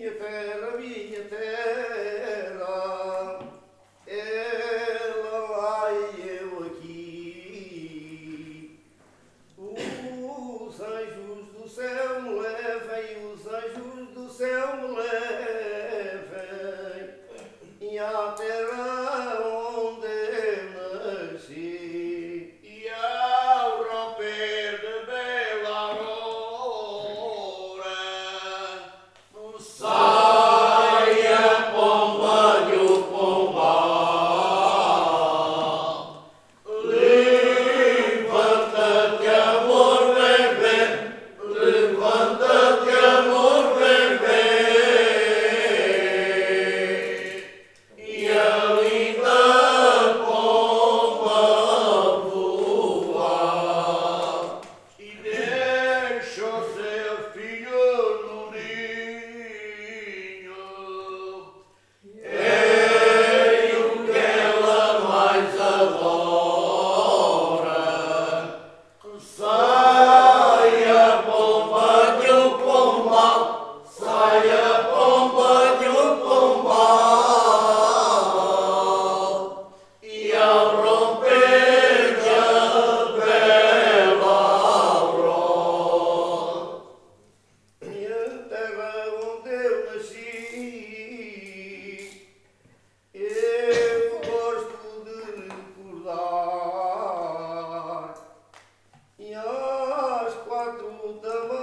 minha terra, трудовая.